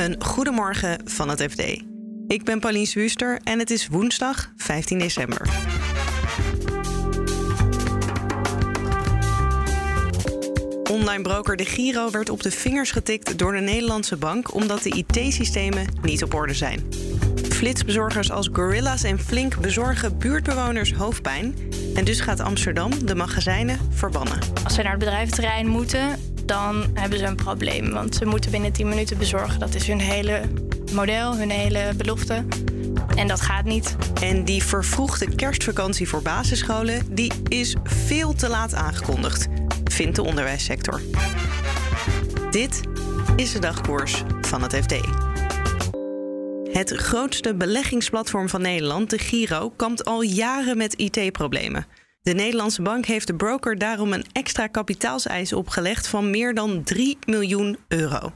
Een goedemorgen van het FD. Ik ben Pauline Zwuster en het is woensdag 15 december. Online broker De Giro werd op de vingers getikt door de Nederlandse bank omdat de IT-systemen niet op orde zijn. Flitsbezorgers als Gorilla's en Flink bezorgen buurtbewoners hoofdpijn. En dus gaat Amsterdam de magazijnen verbannen. Als ze naar het bedrijventerrein moeten, dan hebben ze een probleem. Want ze moeten binnen 10 minuten bezorgen. Dat is hun hele model, hun hele belofte. En dat gaat niet. En die vervroegde kerstvakantie voor basisscholen, die is veel te laat aangekondigd, vindt de onderwijssector. Dit is de dagkoers van het FD. Het grootste beleggingsplatform van Nederland, de Giro, kampt al jaren met IT-problemen. De Nederlandse bank heeft de broker daarom een extra kapitaalseis opgelegd van meer dan 3 miljoen euro.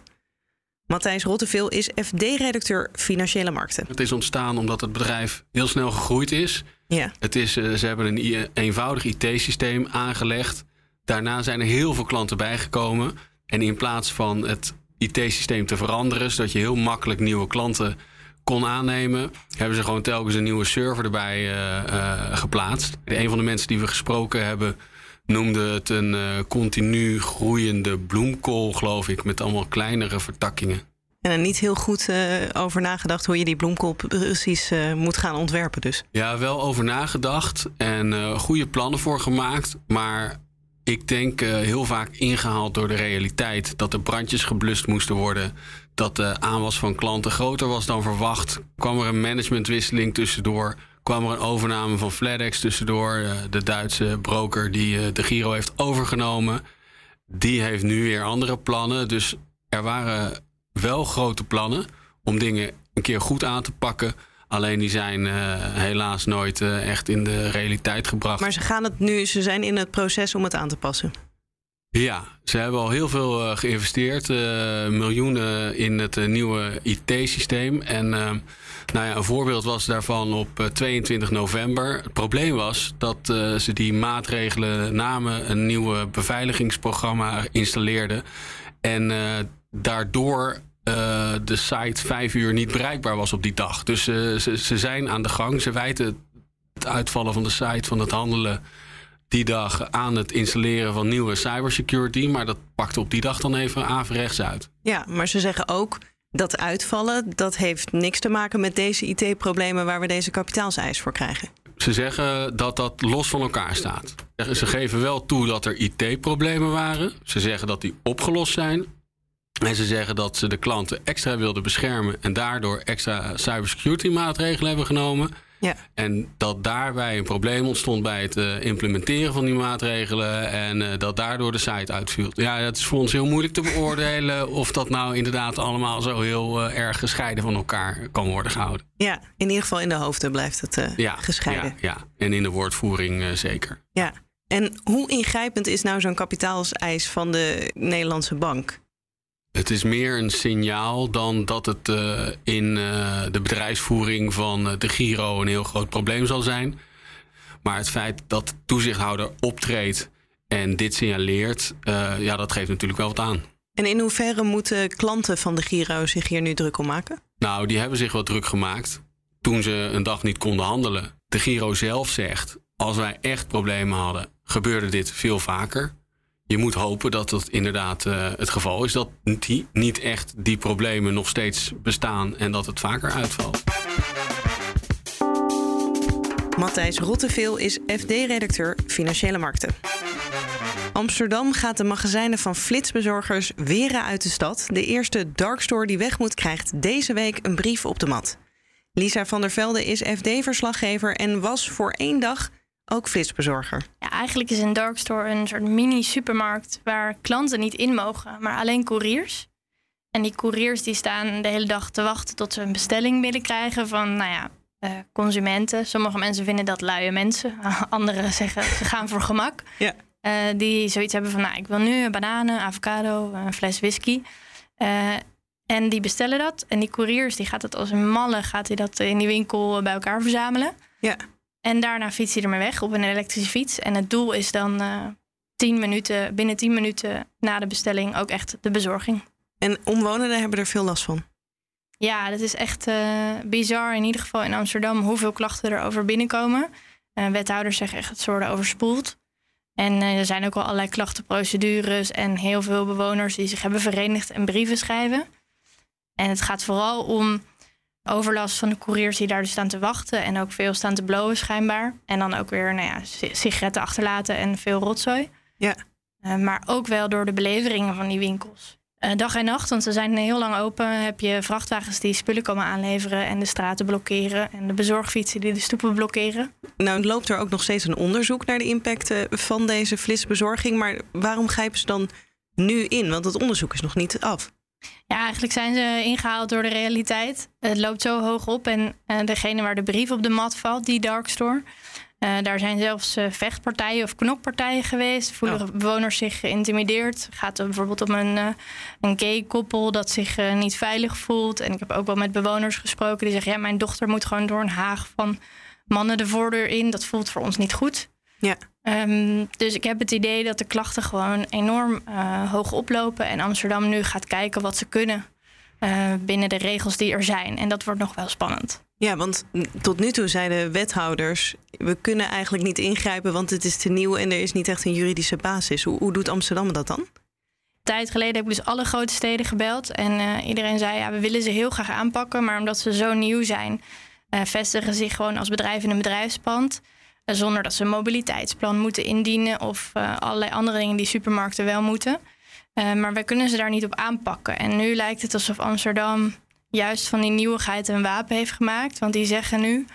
Matthijs Rotteveel is FD-redacteur Financiële Markten. Het is ontstaan omdat het bedrijf heel snel gegroeid is. Ja. Het is eh, ze hebben een eenvoudig IT-systeem aangelegd. Daarna zijn er heel veel klanten bijgekomen. En in plaats van het IT-systeem te veranderen, zodat je heel makkelijk nieuwe klanten kon aannemen, hebben ze gewoon telkens een nieuwe server erbij uh, uh, geplaatst. Een van de mensen die we gesproken hebben noemde het een uh, continu groeiende bloemkool, geloof ik, met allemaal kleinere vertakkingen. En er niet heel goed over nagedacht hoe je die bloemkool precies moet gaan ontwerpen, dus. Ja, wel over nagedacht en goede plannen voor gemaakt. Maar ik denk heel vaak ingehaald door de realiteit dat er brandjes geblust moesten worden dat de aanwas van klanten groter was dan verwacht. Kwam er een managementwisseling tussendoor. Kwam er een overname van FedEx tussendoor. Eh, de Duitse broker die eh, de Giro heeft overgenomen. Die heeft nu weer andere plannen. Dus er waren wel grote plannen om dingen een keer goed aan te pakken. Alleen die zijn uh, helaas nooit uh, echt in de realiteit gebracht. Maar ze gaan het nu, ze zijn in het proces om het aan te passen. Ja, ze hebben al heel veel uh, geïnvesteerd. Uh, miljoenen in het nieuwe IT-systeem. En nou ja, een voorbeeld was daarvan op 22 november. Het probleem was dat ze die maatregelen namen, een nieuwe beveiligingsprogramma installeerden. En daardoor de site vijf uur niet bereikbaar was op die dag. Dus ze, ze zijn aan de gang. Ze wijten het uitvallen van de site van het handelen die dag aan het installeren van nieuwe cybersecurity. Maar dat pakte op die dag dan even averechts uit. Ja, maar ze zeggen ook dat uitvallen, dat heeft niks te maken met deze IT-problemen waar we deze kapitaalseis voor krijgen. Ze zeggen dat dat los van elkaar staat. Ze geven wel toe dat er IT-problemen waren. Ze zeggen dat die opgelost zijn. En ze zeggen dat ze de klanten extra wilden beschermen en daardoor extra cybersecurity maatregelen hebben genomen. Ja. En dat daarbij een probleem ontstond bij het uh, implementeren van die maatregelen. En uh, dat daardoor de site uitviel. Ja, dat is voor ons heel moeilijk te beoordelen of dat nou inderdaad allemaal zo heel uh, erg gescheiden van elkaar kan worden gehouden. Ja, in ieder geval in de hoofden blijft het ja, gescheiden. Ja, ja, en in de woordvoering zeker. Ja. En hoe ingrijpend is nou zo'n kapitaalseis van de Nederlandse bank? Het is meer een signaal dan dat het uh, in uh, de bedrijfsvoering van de Giro een heel groot probleem zal zijn. Maar het feit dat de toezichthouder optreedt en dit signaleert, uh, ja, dat geeft natuurlijk wel wat aan. En in hoeverre moeten klanten van de Giro zich hier nu druk om maken? Nou, die hebben zich wel druk gemaakt toen ze een dag niet konden handelen. De Giro zelf zegt, als wij echt problemen hadden, gebeurde dit veel vaker je moet hopen dat dat inderdaad uh, het geval is. Dat die, niet echt die problemen nog steeds bestaan en dat het vaker uitvalt. Matthijs Rotteveel is FD-redacteur Financiële Markten. Amsterdam gaat de magazijnen van flitsbezorgers weren uit de stad. De eerste darkstore die weg moet, krijgt deze week een brief op de mat. Lisa van der Velde is FD-verslaggever en was voor één dag ook flitsbezorger. Eigenlijk is een darkstore een soort mini-supermarkt waar klanten niet in mogen, maar alleen couriers. En die couriers die staan de hele dag te wachten tot ze een bestelling binnenkrijgen van, nou ja, uh, consumenten. Sommige mensen vinden dat luie mensen. Anderen zeggen ze gaan voor gemak. Ja. Uh, die zoiets hebben van, nou, ik wil nu bananen, avocado, een fles whisky. Uh, en die bestellen dat. En die couriers, die gaat het als een malle, gaat hij dat in die winkel bij elkaar verzamelen. Ja. En daarna fietst hij ermee weg op een elektrische fiets. En het doel is dan uh, 10 minuten, binnen 10 minuten na de bestelling ook echt de bezorging. En omwonenden hebben er veel last van? Ja, dat is echt uh, bizar. In ieder geval in Amsterdam hoeveel klachten er over binnenkomen. Uh, wethouders zeggen echt dat ze worden overspoeld. En er zijn ook al allerlei klachtenprocedures en heel veel bewoners die zich hebben verenigd en brieven schrijven. En het gaat vooral om overlast van de couriers die daar dus staan te wachten en ook veel staan te blowen schijnbaar. En dan ook weer nou ja, sigaretten achterlaten en veel rotzooi. Ja. maar ook wel door de beleveringen van die winkels. Eh, dag en nacht, want ze zijn heel lang open. Heb je vrachtwagens die spullen komen aanleveren en de straten blokkeren. En de bezorgfietsen die de stoepen blokkeren. Nou, loopt er ook nog steeds een onderzoek naar de impacten van deze flitsbezorging. Maar waarom grijpen ze dan nu in? Want het onderzoek is nog niet af. Ja, eigenlijk zijn ze ingehaald door de realiteit. Het loopt zo hoog op. En uh, degene waar de brief op de mat valt, die darkstore. Uh, daar zijn zelfs uh, vechtpartijen of knokpartijen geweest. Voelen oh. bewoners zich geïntimideerd. Gaat er bijvoorbeeld om een, uh, een gay koppel dat zich niet veilig voelt. En ik heb ook wel met bewoners gesproken die zeggen: ja, mijn dochter moet gewoon door een haag van mannen de voordeur in. Dat voelt voor ons niet goed. Ja. Um, dus ik heb het idee dat de klachten gewoon enorm hoog oplopen. En Amsterdam nu gaat kijken wat ze kunnen binnen de regels die er zijn. En dat wordt nog wel spannend. Ja, want tot nu toe zeiden wethouders: we kunnen eigenlijk niet ingrijpen, want het is te nieuw en er is niet echt een juridische basis. Hoe, hoe doet Amsterdam dat dan? tijd geleden heb ik dus alle grote steden gebeld. En uh, iedereen zei, ja, we willen ze heel graag aanpakken. Maar omdat ze zo nieuw zijn, uh, vestigen zich gewoon als bedrijf in een bedrijfspand. Uh, zonder dat ze een mobiliteitsplan moeten indienen of allerlei andere dingen die supermarkten wel moeten. maar wij kunnen ze daar niet op aanpakken. En nu lijkt het alsof Amsterdam juist van die nieuwigheid een wapen heeft gemaakt. Want die zeggen nu,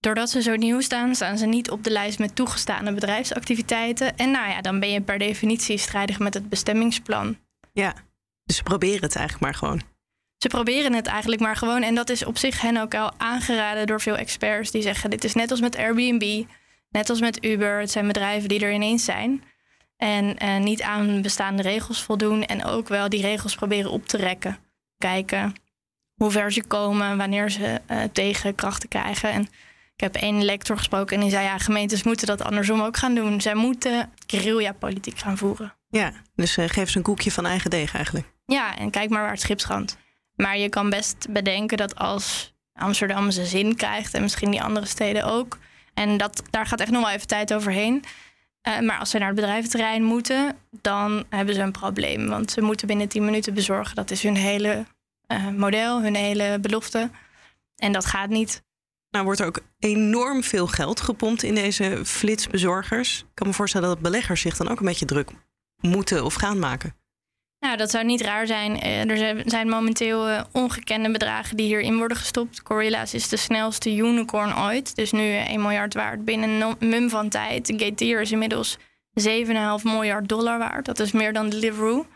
doordat ze zo nieuw staan, staan ze niet op de lijst met toegestane bedrijfsactiviteiten. En nou ja, dan ben je per definitie strijdig met het bestemmingsplan. Ja, dus proberen het eigenlijk maar gewoon. Ze proberen het eigenlijk maar gewoon. En dat is op zich hen ook al aangeraden door veel experts die zeggen: dit is net als met Airbnb, net als met Uber. Het zijn bedrijven die er ineens zijn. En uh, niet aan bestaande regels voldoen. En ook wel die regels proberen op te rekken. Kijken hoe ver ze komen, wanneer ze uh, tegenkrachten krijgen. En ik heb één lector gesproken en die zei: ja, gemeentes moeten dat andersom ook gaan doen. Zij moeten guerrilla-politiek gaan voeren. Ja, dus uh, geef ze een koekje van eigen deeg eigenlijk. Ja, en kijk maar waar het schip schandt. Maar je kan best bedenken dat als Amsterdam zijn zin krijgt en misschien die andere steden ook. En dat, daar gaat echt nog wel even tijd overheen. Uh, maar als ze naar het bedrijventerrein moeten, dan hebben ze een probleem. Want ze moeten binnen 10 minuten bezorgen. Dat is hun hele uh, model, hun hele belofte. En dat gaat niet. Nou wordt er ook enorm veel geld gepompt in deze flitsbezorgers. Ik kan me voorstellen dat beleggers zich dan ook een beetje druk moeten of gaan maken. Nou, dat zou niet raar zijn. Eh, er zijn momenteel uh, ongekende bedragen die hierin worden gestopt. Gorilla's is de snelste unicorn ooit. Dus nu 1 miljard waard binnen een mum van tijd. Gateer is inmiddels 7,5 miljard dollar waard. Dat is meer dan Deliveroo.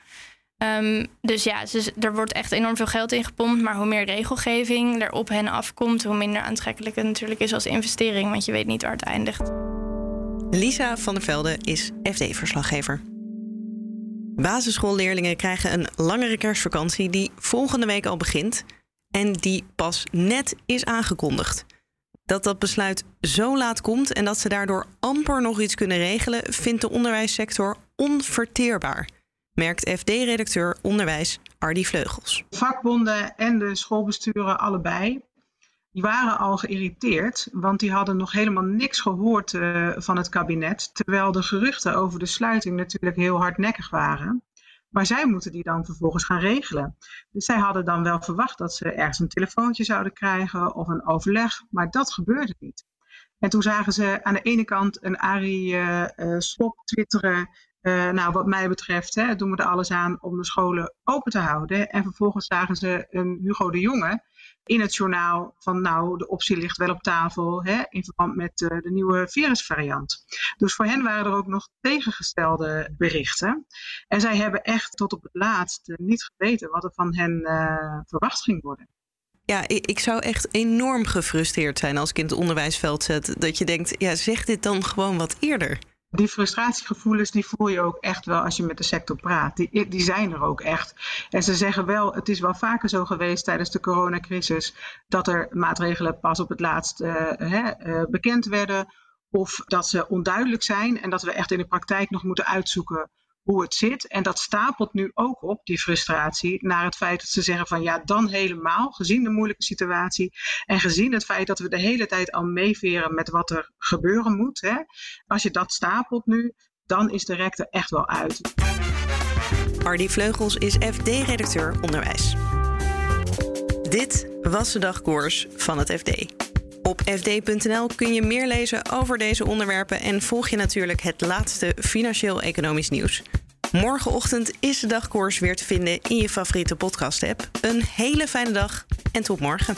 Um, dus ja, er wordt echt enorm veel geld in gepompt. Maar hoe meer regelgeving er op hen afkomt, hoe minder aantrekkelijk het natuurlijk is als investering. Want je weet niet waar het eindigt. Lisa van der Velde is FD-verslaggever. Basisschoolleerlingen krijgen een langere kerstvakantie die volgende week al begint. En die pas net is aangekondigd. Dat dat besluit zo laat komt en dat ze daardoor amper nog iets kunnen regelen, vindt de onderwijssector onverteerbaar merkt FD-redacteur onderwijs Ardy Vleugels. Vakbonden en de schoolbesturen allebei, die waren al geïrriteerd, want die hadden nog helemaal niks gehoord uh, van het kabinet, terwijl de geruchten over de sluiting natuurlijk heel hardnekkig waren. Maar zij moeten die dan vervolgens gaan regelen. Dus zij hadden dan wel verwacht dat ze ergens een telefoontje zouden krijgen of een overleg, maar dat gebeurde niet. En toen zagen ze aan de ene kant een Arie uh, Slop twitteren nou, wat mij betreft hè, doen we er alles aan om de scholen open te houden. En vervolgens zagen ze een Hugo de Jonge in het journaal van nou, de optie ligt wel op tafel hè, in verband met uh, de nieuwe virusvariant. Dus voor hen waren er ook nog tegengestelde berichten. En zij hebben echt tot op het laatst niet geweten wat er van hen uh, verwacht ging worden. Ja, ik zou echt enorm gefrustreerd zijn als ik in het onderwijsveld zet. Dat je denkt, ja, zeg dit dan gewoon wat eerder. Die frustratiegevoelens die voel je ook echt wel als je met de sector praat. Die, die zijn er ook echt. En ze zeggen wel, het is wel vaker zo geweest tijdens de coronacrisis dat er maatregelen pas op het laatst uh, hè, uh, bekend werden. Of dat ze onduidelijk zijn en dat we echt in de praktijk nog moeten uitzoeken hoe het zit. En dat stapelt nu ook op, die frustratie, naar het feit dat ze zeggen van ja, dan helemaal, gezien de moeilijke situatie en gezien het feit dat we de hele tijd al meeveren met wat er gebeuren moet. Hè, als je dat stapelt nu, dan is de rek er echt wel uit. Hardy Vleugels is FD-redacteur onderwijs. Dit was de dagkoers van het FD. Op fd.nl kun je meer lezen over deze onderwerpen en volg je natuurlijk het laatste financieel-economisch nieuws. Morgenochtend is de dagkoers weer te vinden in je favoriete podcast-app. Een hele fijne dag en tot morgen.